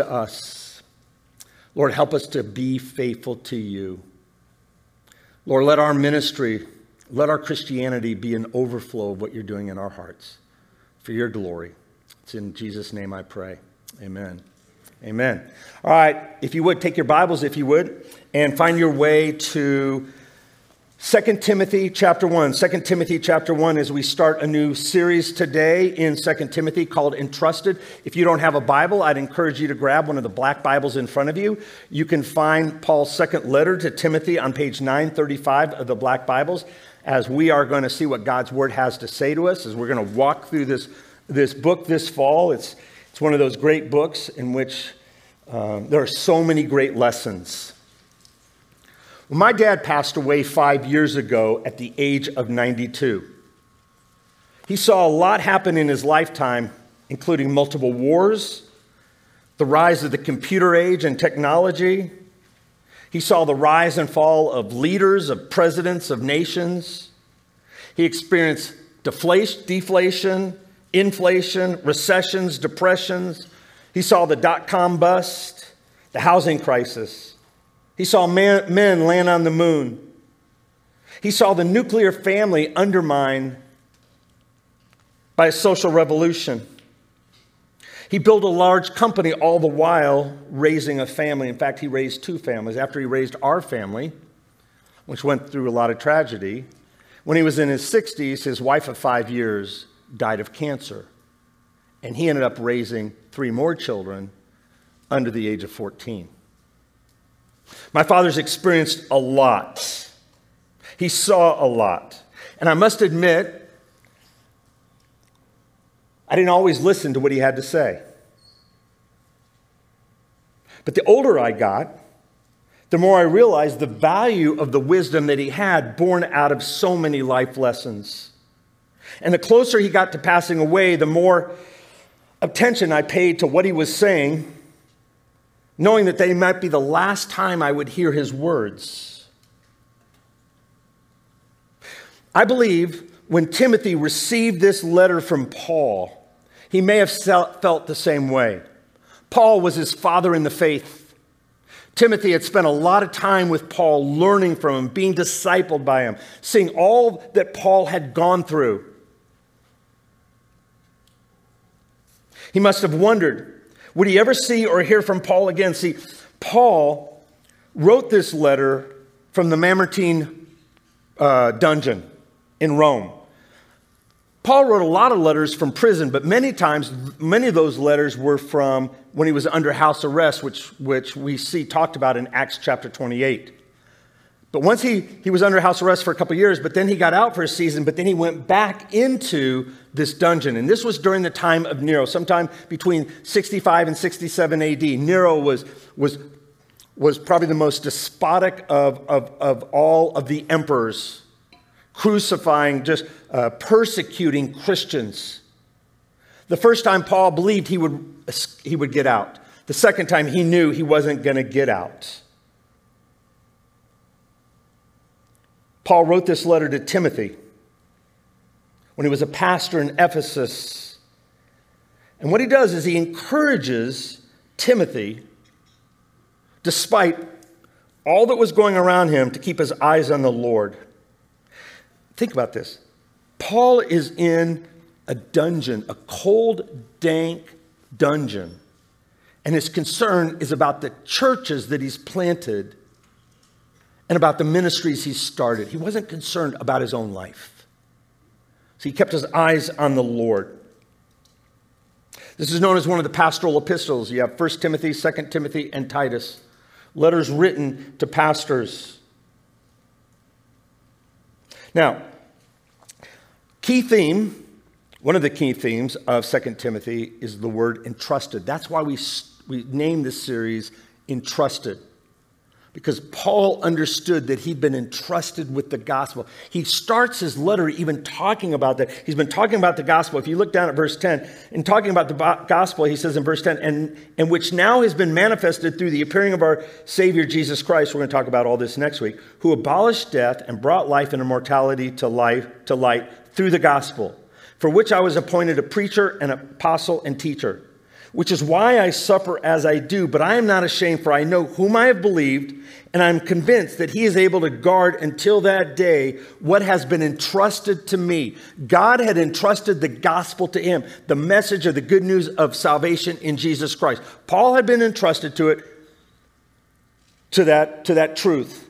to us. Lord, help us to be faithful to you. Lord, let our ministry, let our Christianity be an overflow of what you're doing in our hearts for your glory. It's in Jesus' name I pray. Amen. Amen. All right, if you would, take your Bibles, if you would, and find your way to 2 Timothy chapter 1. 2 Timothy chapter 1 as we start a new series today in 2 Timothy called Entrusted. If you don't have a Bible, I'd encourage you to grab one of the black Bibles in front of you. You can find Paul's second letter to Timothy on page 935 of the black Bibles as we are going to see what God's word has to say to us as we're going to walk through this, this book this fall. It's, it's one of those great books in which um, there are so many great lessons. When my dad passed away five years ago at the age of 92, he saw a lot happen in his lifetime, including multiple wars, the rise of the computer age and technology. He saw the rise and fall of leaders, of presidents, of nations. He experienced deflation, deflation, inflation, recessions, depressions, he saw the dot com bust, the housing crisis. He saw man, men land on the moon. He saw the nuclear family undermined by a social revolution. He built a large company all the while raising a family. In fact, he raised two families. After he raised our family, which went through a lot of tragedy, when he was in his 60s, his wife of five years died of cancer. And he ended up raising three more children under the age of 14. My father's experienced a lot. He saw a lot. And I must admit, I didn't always listen to what he had to say. But the older I got, the more I realized the value of the wisdom that he had born out of so many life lessons. And the closer he got to passing away, the more attention I paid to what he was saying, knowing that they might be the last time I would hear his words. I believe when Timothy received this letter from Paul, he may have felt the same way. Paul was his father in the faith. Timothy had spent a lot of time with Paul, learning from him, being discipled by him, seeing all that Paul had gone through. He must have wondered would he ever see or hear from Paul again? See, Paul wrote this letter from the Mamertine uh, dungeon in Rome. Paul wrote a lot of letters from prison, but many times, many of those letters were from when he was under house arrest, which, which we see talked about in Acts chapter 28. But once he, he was under house arrest for a couple years, but then he got out for a season, but then he went back into this dungeon. And this was during the time of Nero, sometime between 65 and 67 AD. Nero was, was, was probably the most despotic of, of, of all of the emperors, crucifying, just uh, persecuting Christians. The first time Paul believed he would, he would get out. The second time he knew he wasn't going to get out. Paul wrote this letter to Timothy when he was a pastor in Ephesus. And what he does is he encourages Timothy, despite all that was going around him, to keep his eyes on the Lord. Think about this. Paul is in a dungeon, a cold, dank dungeon, and his concern is about the churches that he's planted and about the ministries he started. He wasn't concerned about his own life. So he kept his eyes on the Lord. This is known as one of the pastoral epistles. You have 1 Timothy, 2 Timothy, and Titus. Letters written to pastors. Now, key theme, one of the key themes of 2 Timothy is the word entrusted. That's why we, we named this series Entrusted because Paul understood that he'd been entrusted with the gospel. He starts his letter even talking about that. He's been talking about the gospel. If you look down at verse 10, in talking about the gospel, he says in verse 10, and, and which now has been manifested through the appearing of our Savior Jesus Christ. We're going to talk about all this next week, who abolished death and brought life and immortality to life to light through the gospel, for which I was appointed a preacher, an apostle, and teacher. Which is why I suffer as I do. But I am not ashamed, for I know whom I have believed, and I'm convinced that he is able to guard until that day what has been entrusted to me. God had entrusted the gospel to him, the message of the good news of salvation in Jesus Christ. Paul had been entrusted to it, to that, to that truth.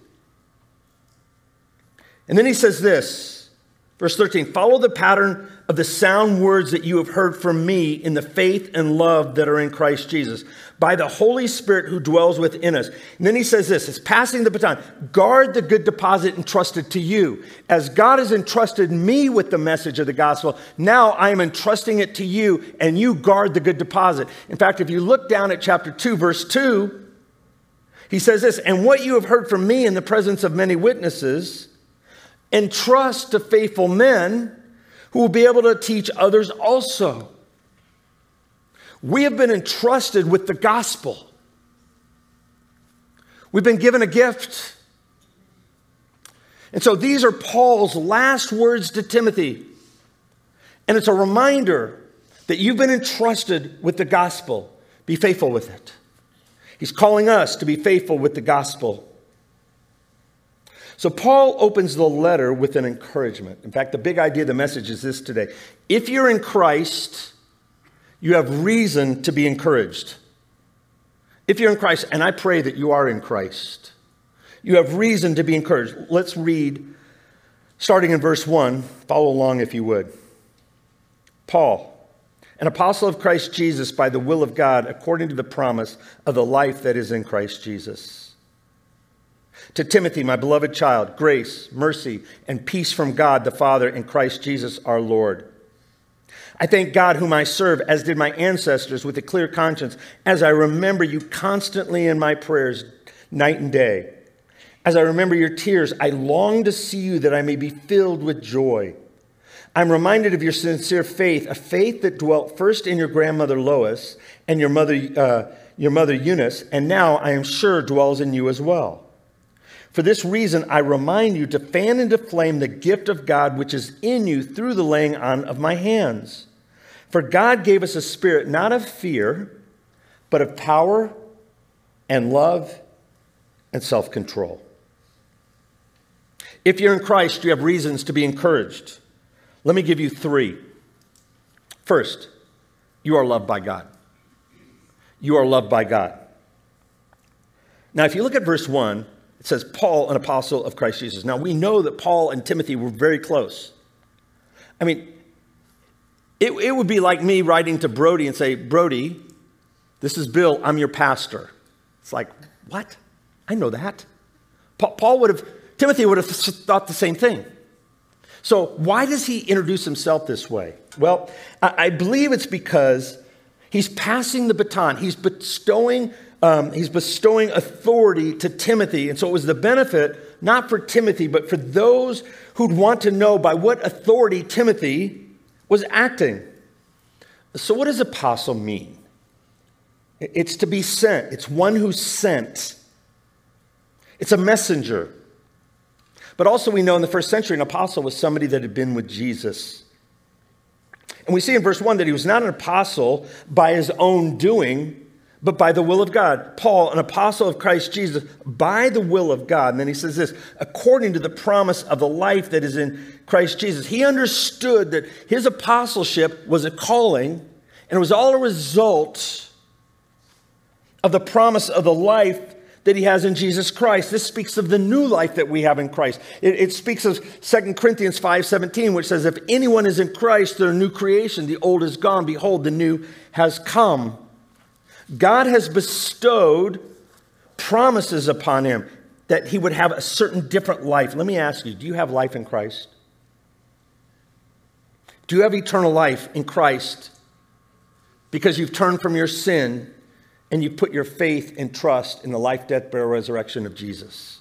And then he says this, verse 13 follow the pattern of the sound words that you have heard from me in the faith and love that are in Christ Jesus, by the Holy Spirit who dwells within us. And then he says this it's passing the baton. Guard the good deposit entrusted to you. As God has entrusted me with the message of the gospel, now I am entrusting it to you, and you guard the good deposit. In fact, if you look down at chapter 2, verse 2, he says this, and what you have heard from me in the presence of many witnesses, entrust to faithful men who will be able to teach others also. We have been entrusted with the gospel. We've been given a gift. And so these are Paul's last words to Timothy. And it's a reminder that you've been entrusted with the gospel. Be faithful with it. He's calling us to be faithful with the gospel. So, Paul opens the letter with an encouragement. In fact, the big idea of the message is this today. If you're in Christ, you have reason to be encouraged. If you're in Christ, and I pray that you are in Christ, you have reason to be encouraged. Let's read, starting in verse 1. Follow along if you would. Paul, an apostle of Christ Jesus by the will of God, according to the promise of the life that is in Christ Jesus to Timothy, my beloved child, grace, mercy, and peace from God the Father and Christ Jesus our Lord. I thank God, whom I serve, as did my ancestors, with a clear conscience, as I remember you constantly in my prayers, night and day. As I remember your tears, I long to see you that I may be filled with joy. I'm reminded of your sincere faith, a faith that dwelt first in your grandmother Lois and your mother, uh, your mother Eunice, and now I am sure dwells in you as well. For this reason, I remind you to fan into flame the gift of God which is in you through the laying on of my hands. For God gave us a spirit not of fear, but of power and love and self control. If you're in Christ, you have reasons to be encouraged. Let me give you three. First, you are loved by God. You are loved by God. Now, if you look at verse 1, it says, Paul, an apostle of Christ Jesus. Now, we know that Paul and Timothy were very close. I mean, it, it would be like me writing to Brody and say, Brody, this is Bill, I'm your pastor. It's like, what? I know that. Paul would have, Timothy would have thought the same thing. So, why does he introduce himself this way? Well, I believe it's because he's passing the baton, he's bestowing um, he's bestowing authority to Timothy. And so it was the benefit, not for Timothy, but for those who'd want to know by what authority Timothy was acting. So, what does apostle mean? It's to be sent, it's one who's sent, it's a messenger. But also, we know in the first century, an apostle was somebody that had been with Jesus. And we see in verse 1 that he was not an apostle by his own doing, but by the will of God. Paul, an apostle of Christ Jesus, by the will of God. And then he says this according to the promise of the life that is in Christ Jesus. He understood that his apostleship was a calling, and it was all a result of the promise of the life that he has in Jesus Christ. This speaks of the new life that we have in Christ. It, it speaks of 2 Corinthians 5:17, which says, If anyone is in Christ, they're a new creation. The old is gone. Behold, the new has come. God has bestowed promises upon him that he would have a certain different life. Let me ask you do you have life in Christ? Do you have eternal life in Christ because you've turned from your sin and you put your faith and trust in the life, death, burial, resurrection of Jesus?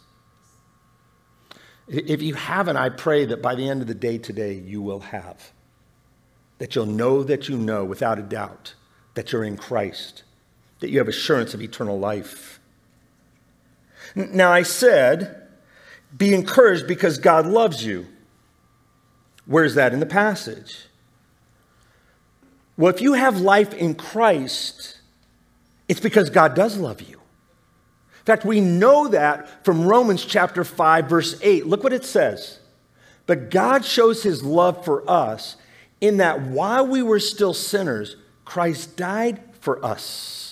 If you haven't, I pray that by the end of the day today, you will have. That you'll know that you know without a doubt that you're in Christ that you have assurance of eternal life. Now, I said, be encouraged because God loves you. Where's that in the passage? Well, if you have life in Christ, It's because God does love you. In fact, we know that from Romans chapter 5, verse 8. Look what it says. But God shows his love for us in that while we were still sinners, Christ died for us.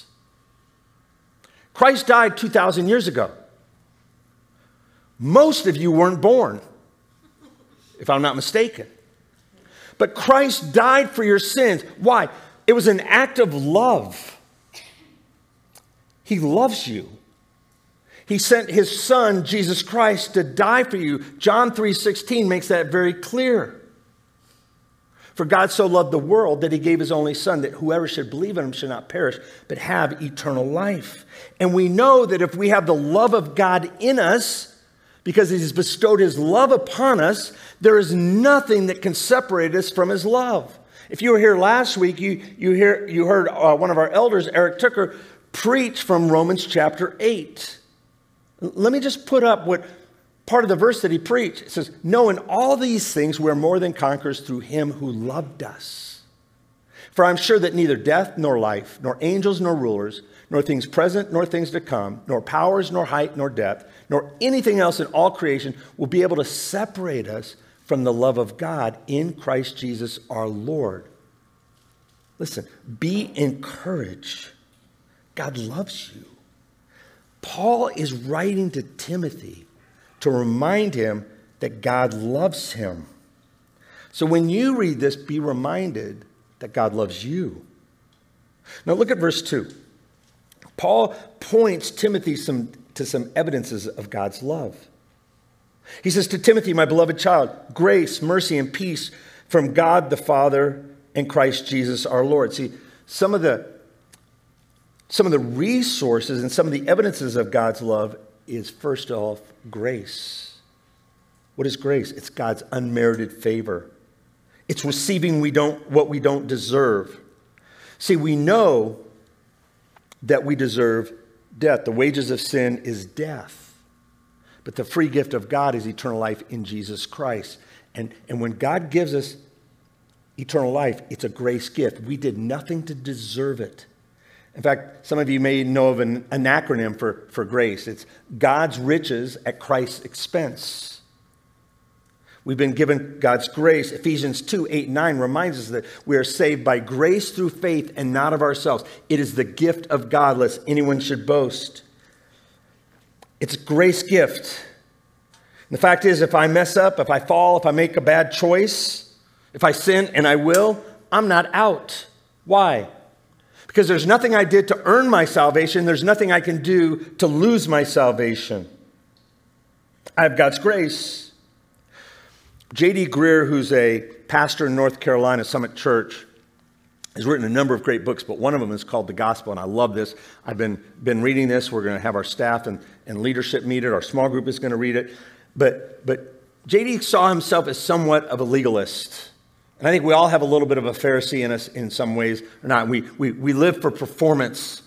Christ died 2,000 years ago. Most of you weren't born, if I'm not mistaken. But Christ died for your sins. Why? It was an act of love. He loves you. He sent his son Jesus Christ to die for you. John 3:16 makes that very clear. For God so loved the world that he gave his only son that whoever should believe in him should not perish but have eternal life. And we know that if we have the love of God in us, because he's bestowed his love upon us, there is nothing that can separate us from his love. If you were here last week, you, you, hear, you heard uh, one of our elders, Eric Tooker, preach from Romans chapter 8. Let me just put up what part of the verse that he preached. It says, No, in all these things we're more than conquerors through him who loved us. For I'm sure that neither death nor life, nor angels nor rulers, nor things present nor things to come, nor powers nor height nor depth, nor anything else in all creation will be able to separate us from the love of God in Christ Jesus our Lord. Listen, be encouraged. God loves you. Paul is writing to Timothy to remind him that God loves him. So when you read this, be reminded that God loves you. Now look at verse 2. Paul points Timothy some, to some evidences of God's love. He says to Timothy, my beloved child, grace, mercy, and peace from God the Father and Christ Jesus our Lord. See, some of the some of the resources and some of the evidences of God's love is first off grace. What is grace? It's God's unmerited favor. It's receiving we don't, what we don't deserve. See, we know that we deserve death. The wages of sin is death. But the free gift of God is eternal life in Jesus Christ. And, and when God gives us eternal life, it's a grace gift. We did nothing to deserve it. In fact, some of you may know of an, an acronym for, for grace. It's God's riches at Christ's expense. We've been given God's grace. Ephesians 2 8 9 reminds us that we are saved by grace through faith and not of ourselves. It is the gift of God, lest anyone should boast. It's a grace gift. And the fact is, if I mess up, if I fall, if I make a bad choice, if I sin, and I will, I'm not out. Why? Because there's nothing I did to earn my salvation, there's nothing I can do to lose my salvation. I have God's grace. J.D. Greear, who's a pastor in North Carolina, Summit Church, has written a number of great books, but one of them is called The Gospel, and I love this. I've been, been reading this. We're going to have our staff and, and leadership meet it. Our small group is going to read it. But, but J.D. saw himself as somewhat of a legalist. And I think we all have a little bit of a Pharisee in us in some ways or not. We, we, we live for performance.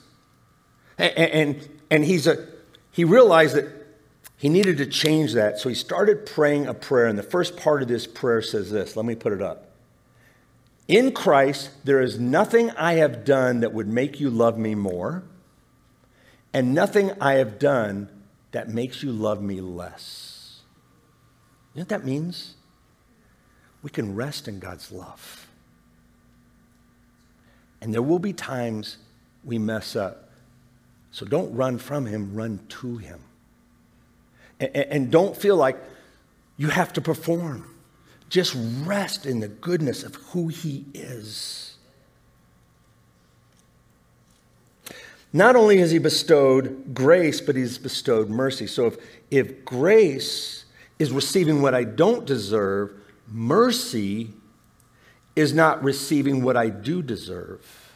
And, and, and he's a, he realized that he needed to change that, so he started praying a prayer. And the first part of this prayer says this let me put it up. In Christ, there is nothing I have done that would make you love me more, and nothing I have done that makes you love me less. You know what that means? We can rest in God's love. And there will be times we mess up. So don't run from Him, run to Him and, and don't feel like you have to perform. Just rest in the goodness of who He is. Not only has He bestowed grace, but He's bestowed mercy. So if, if grace is receiving what I don't deserve, mercy is not receiving what I do deserve.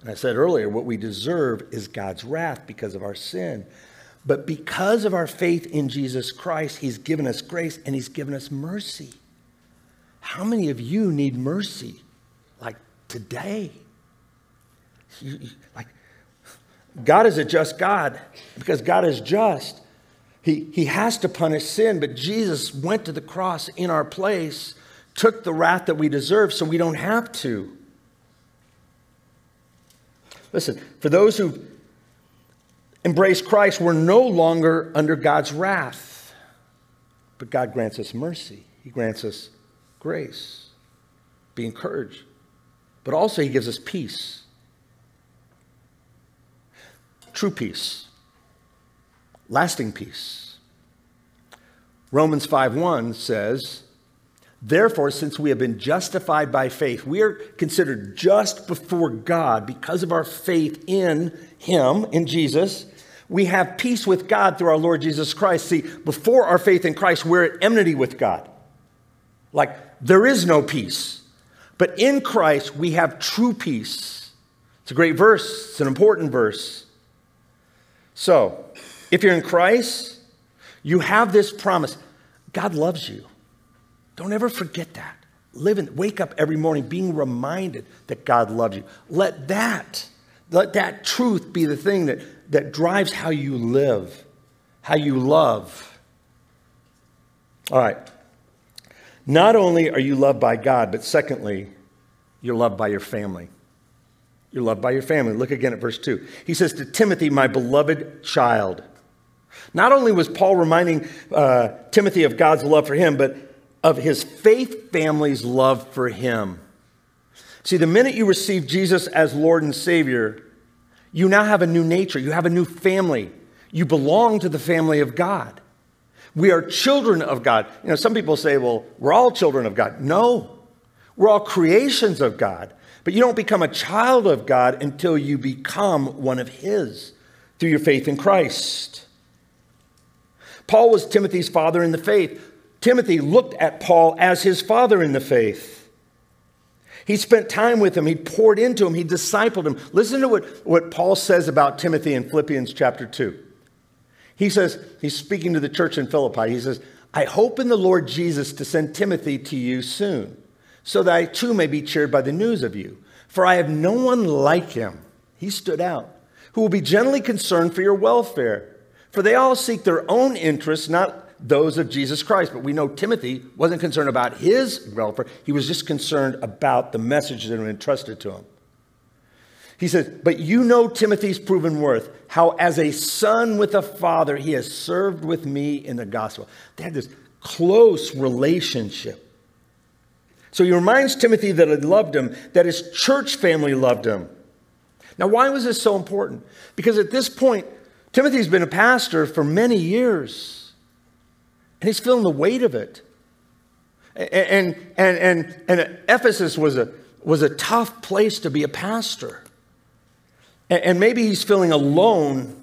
And I said earlier, what we deserve is God's wrath because of our sin. But because of our faith in Jesus Christ, He's given us grace and He's given us mercy. How many of you need mercy? Like today? Like, God is a just God. Because God is just, he, he has to punish sin, but Jesus went to the cross in our place, took the wrath that we deserve so we don't have to. Listen, for those who embrace Christ, we're no longer under God's wrath. But God grants us mercy, He grants us grace. Be encouraged. But also, He gives us peace. True peace, lasting peace. Romans 5:1 says, Therefore, since we have been justified by faith, we are considered just before God because of our faith in Him, in Jesus. We have peace with God through our Lord Jesus Christ. See, before our faith in Christ, we're at enmity with God. Like, there is no peace. But in Christ, we have true peace. It's a great verse, it's an important verse. So, if you're in Christ, you have this promise God loves you. Don't ever forget that. Live and wake up every morning being reminded that God loves you. Let that, let that truth be the thing that, that drives how you live, how you love. All right. Not only are you loved by God, but secondly, you're loved by your family. You're loved by your family. Look again at verse 2. He says to Timothy, my beloved child. Not only was Paul reminding uh, Timothy of God's love for him, but of his faith family's love for him. See, the minute you receive Jesus as Lord and Savior, you now have a new nature, you have a new family. You belong to the family of God. We are children of God. You know, some people say, well, we're all children of God. No, we're all creations of God. But you don't become a child of God until you become one of His through your faith in Christ. Paul was Timothy's father in the faith. Timothy looked at Paul as his father in the faith. He spent time with him, he poured into him, he discipled him. Listen to what, what Paul says about Timothy in Philippians chapter 2. He says, he's speaking to the church in Philippi. He says, I hope in the Lord Jesus to send Timothy to you soon, so that I too may be cheered by the news of you. For I have no one like him, he stood out, who will be generally concerned for your welfare. For they all seek their own interests, not those of Jesus Christ. But we know Timothy wasn't concerned about his welfare, he was just concerned about the message that had been entrusted to him. He says, But you know Timothy's proven worth, how as a son with a father, he has served with me in the gospel. They had this close relationship. So he reminds Timothy that he loved him, that his church family loved him. Now, why was this so important? Because at this point, Timothy's been a pastor for many years. And he's feeling the weight of it. And, and, and, and Ephesus was a, was a tough place to be a pastor. And maybe he's feeling alone.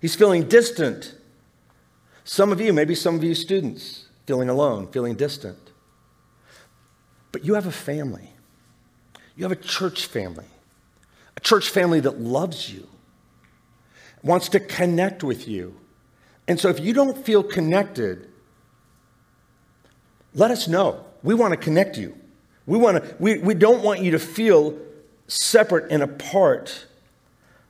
He's feeling distant. Some of you, maybe some of you students, feeling alone, feeling distant. But you have a family. You have a church family. A church family that loves you, wants to connect with you. And so if you don't feel connected, let us know. We want to connect you. We, want to, we, we don't want you to feel separate and apart.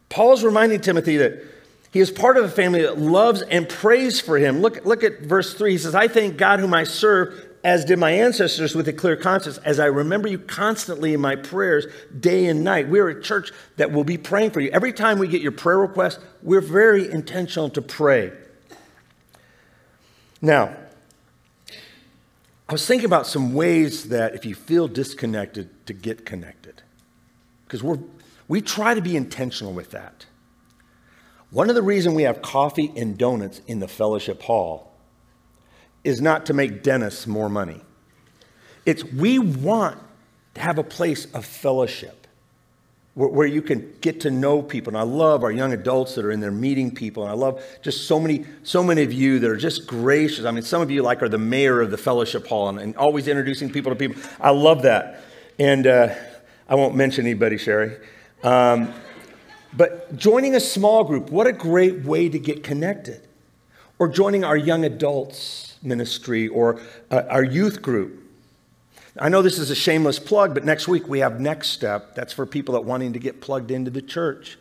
Paul's reminding Timothy that he is part of a family that loves and prays for him. Look, look at verse 3. He says, I thank God whom I serve, as did my ancestors, with a clear conscience, as I remember you constantly in my prayers day and night. We're a church that will be praying for you. Every time we get your prayer request, we're very intentional to pray. Now, I was thinking about some ways that if you feel disconnected, to get connected. Because we're we try to be intentional with that. One of the reasons we have coffee and donuts in the fellowship hall is not to make Dennis more money. It's we want to have a place of fellowship where, where you can get to know people. And I love our young adults that are in there meeting people. And I love just so many, so many of you that are just gracious. I mean, some of you like are the mayor of the fellowship hall and, and always introducing people to people. I love that. And uh, I won't mention anybody, Sherry. Um, but joining a small group, what a great way to get connected. Or joining our young adults ministry or uh, our youth group. I know this is a shameless plug, but next week we have Next Step. That's for people that wanting to get plugged into the church.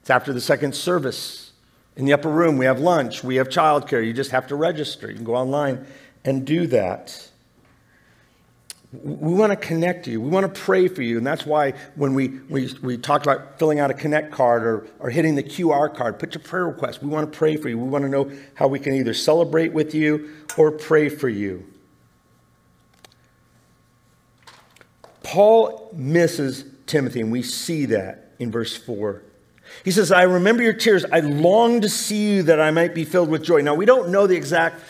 It's after the second service. In the upper room, we have lunch, we have childcare. You just have to register. You can go online and do that. We want to connect to you. We want to pray for you. And that's why when we, we, we talked about filling out a Connect card or, or hitting the QR card, put your prayer request. We want to pray for you. We want to know how we can either celebrate with you or pray for you. Paul misses Timothy, and we see that in verse 4. He says, I remember your tears. I long to see you that I might be filled with joy. Now, we don't know the exact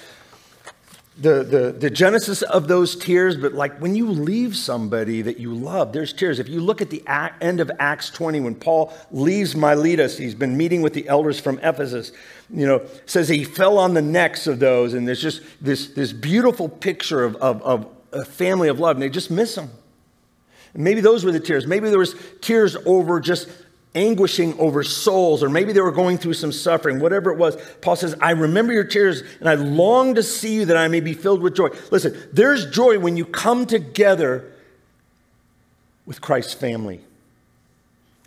the, the, the genesis of those tears, but like when you leave somebody that you love, there's tears. If you look at the end of Acts 20, when Paul leaves Miletus, he's been meeting with the elders from Ephesus, you know, says he fell on the necks of those, and there's just this, this beautiful picture of, of, of a family of love, and they just miss him. Maybe those were the tears. Maybe there was tears over just anguishing over souls, or maybe they were going through some suffering, whatever it was. Paul says, I remember your tears and I long to see you that I may be filled with joy. Listen, there's joy when you come together with Christ's family.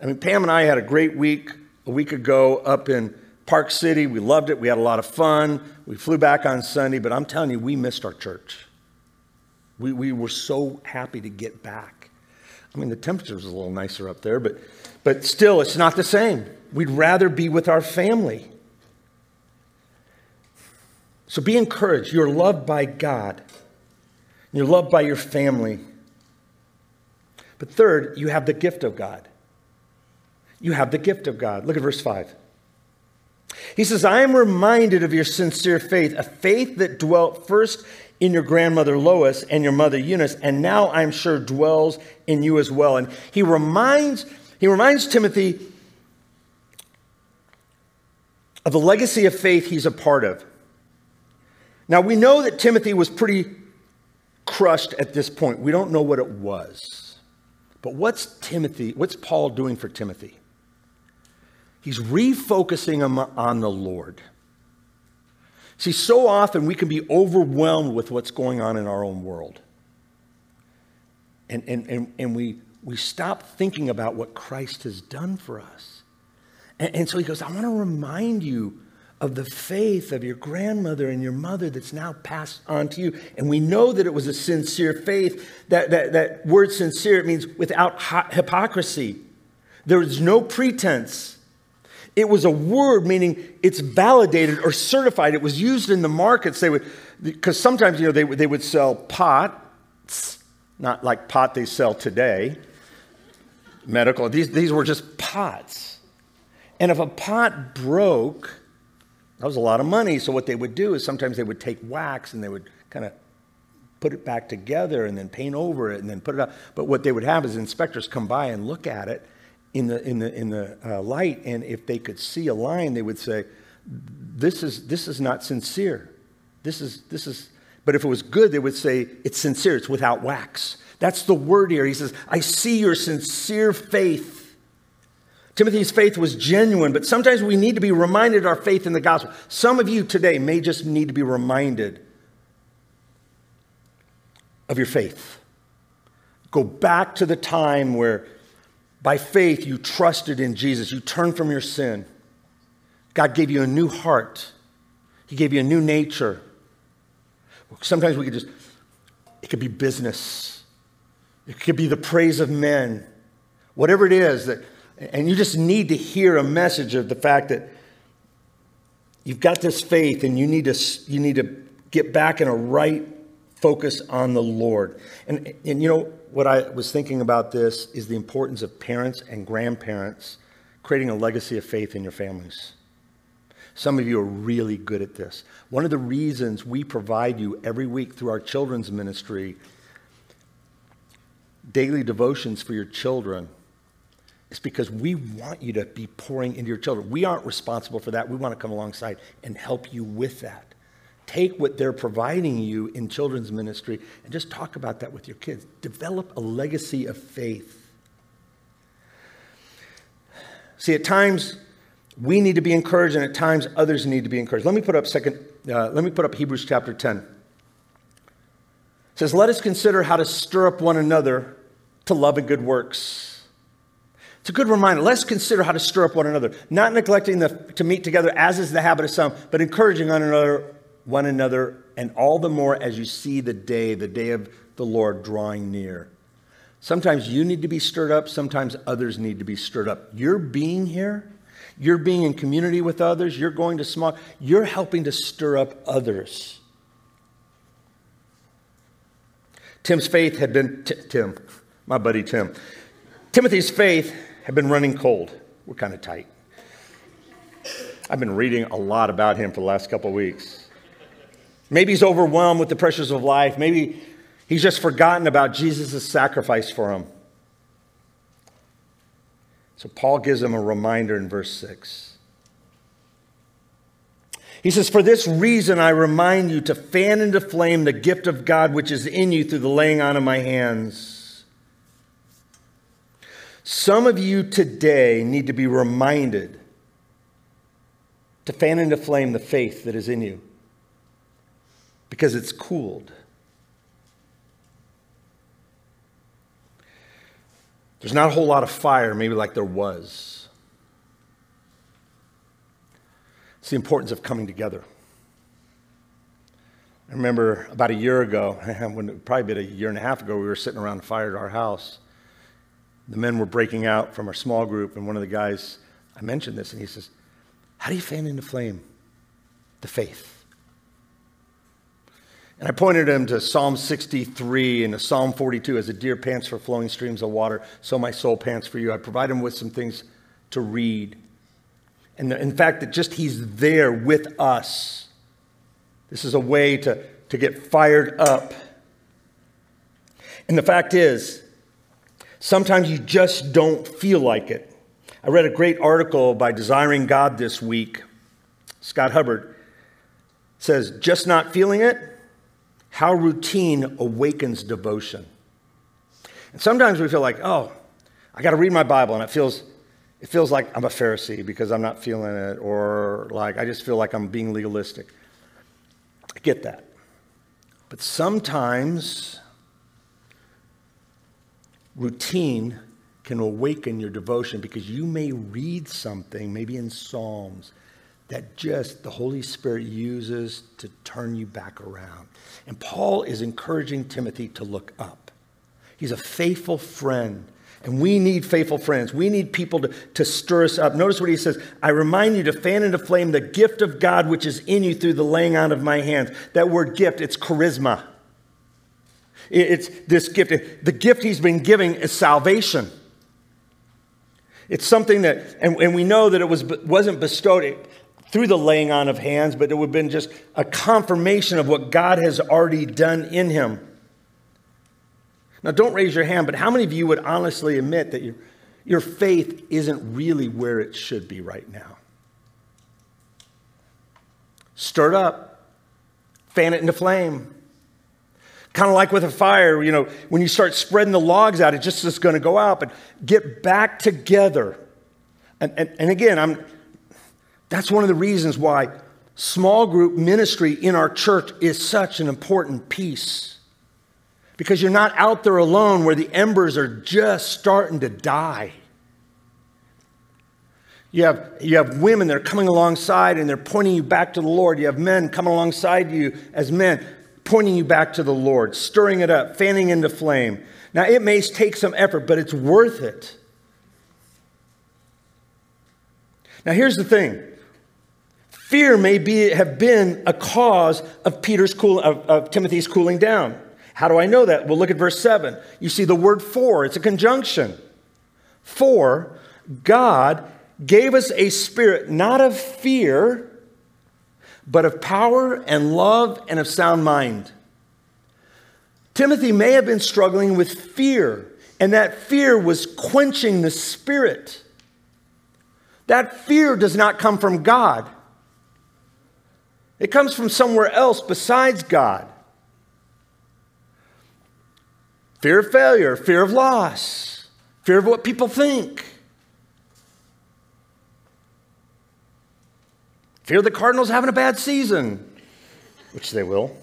I mean, Pam and I had a great week a week ago up in Park City. We loved it. We had a lot of fun. We flew back on Sunday, but I'm telling you, we missed our church. We, we were so happy to get back. I mean, the temperature was a little nicer up there, but but still, it's not the same. We'd rather be with our family. So be encouraged. You're loved by God, you're loved by your family. But third, you have the gift of God. You have the gift of God. Look at verse 5. He says, I am reminded of your sincere faith, a faith that dwelt first in your grandmother Lois and your mother Eunice, and now I'm sure dwells in you as well. And he reminds he reminds Timothy of the legacy of faith he's a part of. Now, we know that Timothy was pretty crushed at this point. We don't know what it was. But what's Timothy, what's Paul doing for Timothy? He's refocusing him on the Lord. See, so often we can be overwhelmed with what's going on in our own world. And, and, and, and we, we stop thinking about what Christ has done for us. And, and so he goes, I want to remind you of the faith of your grandmother and your mother that's now passed on to you. And we know that it was a sincere faith. That, that, that word sincere, it means without hypocrisy. There was no pretense. It was a word meaning it's validated or certified. It was used in the markets. They would, because sometimes, you know, they, they would sell pot, not like pot they sell today medical. These, these were just pots. And if a pot broke, that was a lot of money. So what they would do is sometimes they would take wax and they would kind of put it back together and then paint over it and then put it up. But what they would have is inspectors come by and look at it in the, in the, in the uh, light. And if they could see a line, they would say, this is, this is not sincere. This is, this is, but if it was good, they would say, it's sincere, it's without wax. That's the word here. He says, I see your sincere faith. Timothy's faith was genuine, but sometimes we need to be reminded our faith in the gospel. Some of you today may just need to be reminded of your faith. Go back to the time where, by faith, you trusted in Jesus. You turned from your sin. God gave you a new heart, He gave you a new nature. Sometimes we could just, it could be business. It could be the praise of men, whatever it is that, and you just need to hear a message of the fact that you've got this faith and you need to, you need to get back in a right focus on the Lord. And, and you know, what I was thinking about this is the importance of parents and grandparents creating a legacy of faith in your families. Some of you are really good at this. One of the reasons we provide you every week through our children's ministry daily devotions for your children is because we want you to be pouring into your children. We aren't responsible for that. We want to come alongside and help you with that. Take what they're providing you in children's ministry and just talk about that with your kids. Develop a legacy of faith. See, at times we need to be encouraged, and at times others need to be encouraged. Let me put up second. Uh, let me put up Hebrews chapter ten. It says, Let us consider how to stir up one another to love and good works. It's a good reminder. Let's consider how to stir up one another, not neglecting the, to meet together as is the habit of some, but encouraging one another, one another, and all the more as you see the day, the day of the Lord drawing near. Sometimes you need to be stirred up, sometimes others need to be stirred up. You're being here, you're being in community with others, you're going to small, you're helping to stir up others. Tim's faith had been, T- Tim, my buddy Tim. Timothy's faith had been running cold. We're kind of tight. I've been reading a lot about him for the last couple of weeks. Maybe he's overwhelmed with the pressures of life. Maybe he's just forgotten about Jesus' sacrifice for him. So Paul gives him a reminder in verse 6. He says, For this reason I remind you to fan into flame the gift of God which is in you through the laying on of my hands. Some of you today need to be reminded to fan into flame the faith that is in you because it's cooled. There's not a whole lot of fire, maybe like there was. It's the importance of coming together. I remember about a year ago, when probably been a year and a half ago, we were sitting around a fire at our house. The men were breaking out from our small group, and one of the guys, I mentioned this, and he says, How do you fan into flame the faith? And I pointed him to Psalm 63 and to Psalm 42 as a deer pants for flowing streams of water, so my soul pants for you. I provide him with some things to read. And in fact, that just he's there with us. This is a way to, to get fired up. And the fact is, sometimes you just don't feel like it. I read a great article by Desiring God this week. Scott Hubbard says, Just not feeling it? How routine awakens devotion. And sometimes we feel like, oh, I got to read my Bible, and it feels, it feels like I'm a Pharisee because I'm not feeling it, or like I just feel like I'm being legalistic. I get that. But sometimes routine can awaken your devotion because you may read something, maybe in Psalms, that just the Holy Spirit uses to turn you back around. And Paul is encouraging Timothy to look up. He's a faithful friend. And we need faithful friends. We need people to, to stir us up. Notice what he says I remind you to fan into flame the gift of God which is in you through the laying on of my hands. That word gift, it's charisma. It's this gift. The gift he's been giving is salvation. It's something that, and, and we know that it was, wasn't bestowed through the laying on of hands, but it would have been just a confirmation of what God has already done in him. Now, don't raise your hand, but how many of you would honestly admit that your, your faith isn't really where it should be right now? Stir it up, fan it into flame. Kind of like with a fire, you know, when you start spreading the logs out, it just is going to go out, but get back together. And, and, and again, I'm, that's one of the reasons why small group ministry in our church is such an important piece. Because you're not out there alone where the embers are just starting to die. You have, you have women that are coming alongside and they're pointing you back to the Lord. You have men coming alongside you as men, pointing you back to the Lord, stirring it up, fanning into flame. Now, it may take some effort, but it's worth it. Now, here's the thing Fear may be, have been a cause of Peter's cool, of, of Timothy's cooling down. How do I know that? Well, look at verse 7. You see the word for, it's a conjunction. For God gave us a spirit not of fear, but of power and love and of sound mind. Timothy may have been struggling with fear, and that fear was quenching the spirit. That fear does not come from God. It comes from somewhere else besides God. Fear of failure, fear of loss, fear of what people think. Fear the Cardinals having a bad season, which they will.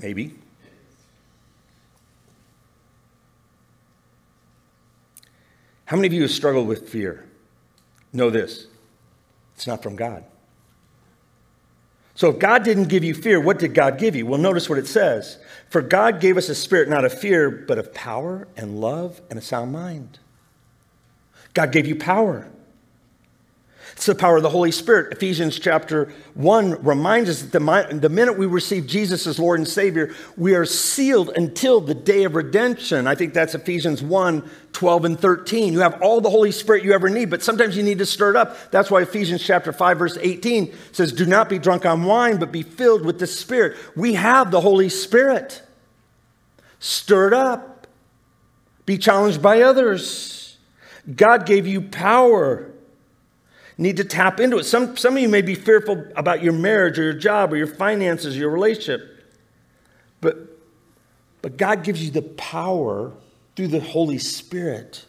Maybe. How many of you have struggled with fear? Know this it's not from God. So if God didn't give you fear, what did God give you? Well, notice what it says. For God gave us a spirit not of fear, but of power and love and a sound mind. God gave you power. It's the power of the Holy Spirit. Ephesians chapter 1 reminds us that the, the minute we receive Jesus as Lord and Savior, we are sealed until the day of redemption. I think that's Ephesians 1 12 and 13. You have all the Holy Spirit you ever need, but sometimes you need to stir it up. That's why Ephesians chapter 5, verse 18 says, Do not be drunk on wine, but be filled with the Spirit. We have the Holy Spirit. Stir it up. Be challenged by others. God gave you power need to tap into it. Some, some of you may be fearful about your marriage or your job or your finances, your relationship. But, but God gives you the power through the Holy Spirit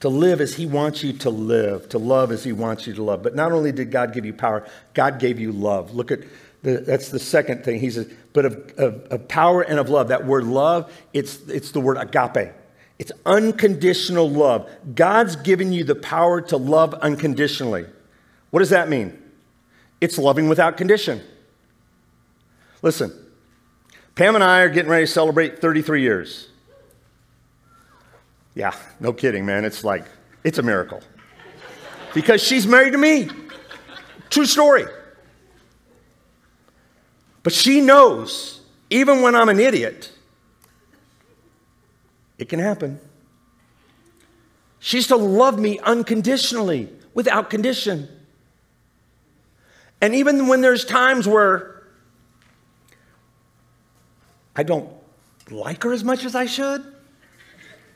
to live as He wants you to live, to love as He wants you to love. But not only did God give you power, God gave you love. Look at the, that's the second thing. He says, but of, of, of power and of love. That word love, it's, it's the word agape. It's unconditional love. God's given you the power to love unconditionally. What does that mean? It's loving without condition. Listen, Pam and I are getting ready to celebrate 33 years. Yeah, no kidding, man. It's like, it's a miracle. Because she's married to me. True story. But she knows, even when I'm an idiot, it can happen. She's to love me unconditionally, without condition. And even when there's times where I don't like her as much as I should,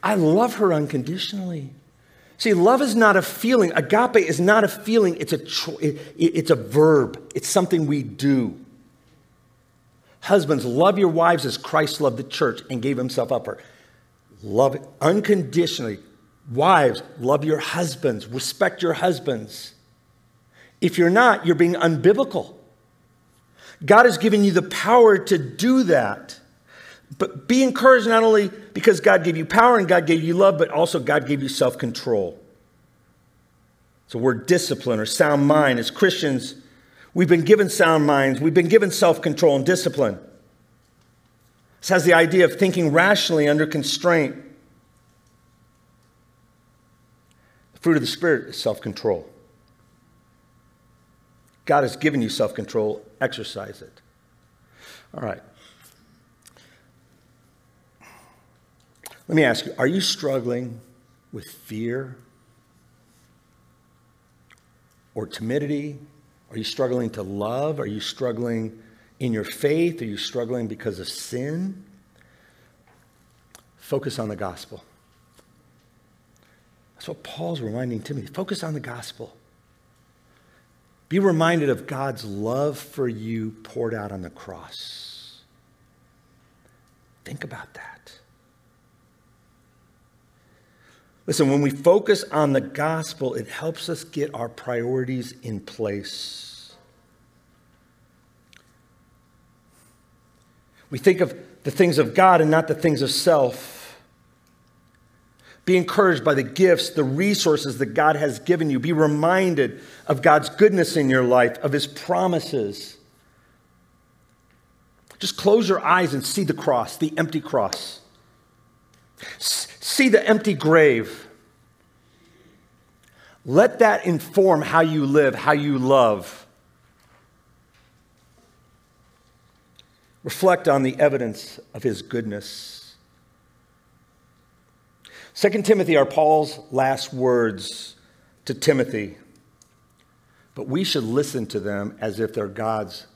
I love her unconditionally. See, love is not a feeling. Agape is not a feeling, it's a, cho- it, it's a verb, it's something we do. Husbands, love your wives as Christ loved the church and gave himself up for. Love unconditionally. Wives, love your husbands, respect your husbands. If you're not, you're being unbiblical. God has given you the power to do that. But be encouraged not only because God gave you power and God gave you love, but also God gave you self control. So, we're discipline or sound mind. As Christians, we've been given sound minds, we've been given self control and discipline. This has the idea of thinking rationally under constraint. The fruit of the Spirit is self control. God has given you self control, exercise it. All right. Let me ask you are you struggling with fear or timidity? Are you struggling to love? Are you struggling in your faith? Are you struggling because of sin? Focus on the gospel. That's what Paul's reminding Timothy. Focus on the gospel. Be reminded of God's love for you poured out on the cross. Think about that. Listen, when we focus on the gospel, it helps us get our priorities in place. We think of the things of God and not the things of self. Be encouraged by the gifts, the resources that God has given you. Be reminded of God's goodness in your life, of His promises. Just close your eyes and see the cross, the empty cross. See the empty grave. Let that inform how you live, how you love. Reflect on the evidence of his goodness. 2 Timothy are Paul's last words to Timothy, but we should listen to them as if they're God's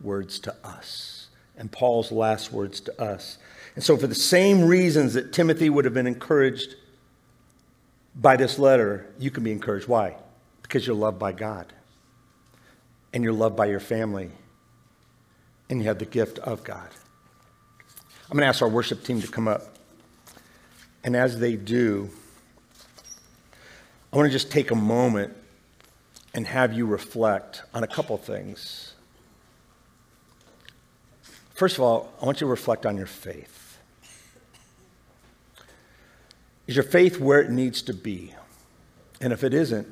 words to us and Paul's last words to us. And so, for the same reasons that Timothy would have been encouraged by this letter, you can be encouraged. Why? Because you're loved by God and you're loved by your family and you have the gift of God. I'm going to ask our worship team to come up. And as they do, I want to just take a moment and have you reflect on a couple things. First of all, I want you to reflect on your faith. Is your faith where it needs to be? And if it isn't,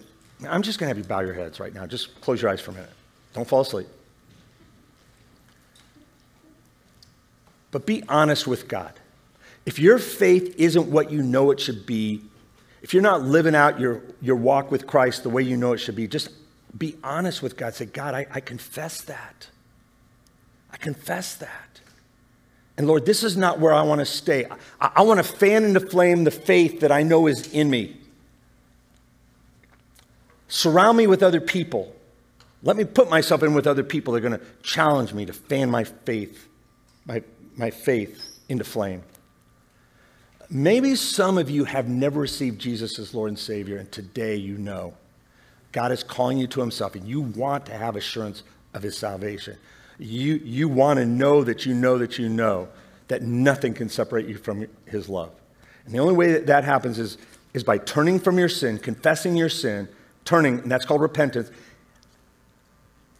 I'm just going to have you bow your heads right now. Just close your eyes for a minute. Don't fall asleep. But be honest with God. If your faith isn't what you know it should be, if you're not living out your, your walk with Christ the way you know it should be, just be honest with God. Say, God, I, I confess that. I confess that. And Lord, this is not where I want to stay. I, I want to fan into flame the faith that I know is in me. Surround me with other people. Let me put myself in with other people that are going to challenge me to fan my faith, my, my faith into flame. Maybe some of you have never received Jesus as Lord and Savior, and today you know God is calling you to Himself, and you want to have assurance of His salvation. You, you want to know that you know that you know that nothing can separate you from His love. And the only way that that happens is, is by turning from your sin, confessing your sin, turning, and that's called repentance,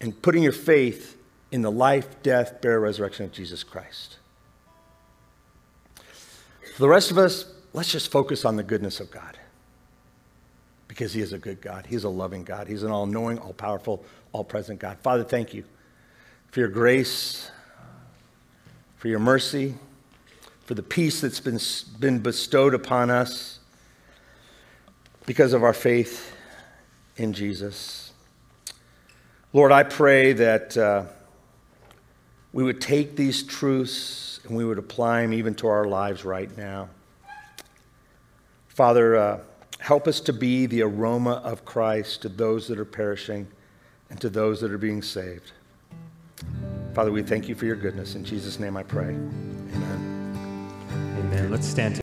and putting your faith in the life, death, burial, resurrection of Jesus Christ. For the rest of us, let's just focus on the goodness of God. Because He is a good God. He's a loving God. He's an all knowing, all powerful, all present God. Father, thank you for your grace, for your mercy, for the peace that's been, been bestowed upon us because of our faith in Jesus. Lord, I pray that uh, we would take these truths and we would apply them even to our lives right now. Father, uh, help us to be the aroma of Christ to those that are perishing and to those that are being saved. Father, we thank you for your goodness. In Jesus' name I pray. Amen. Amen. Let's stand.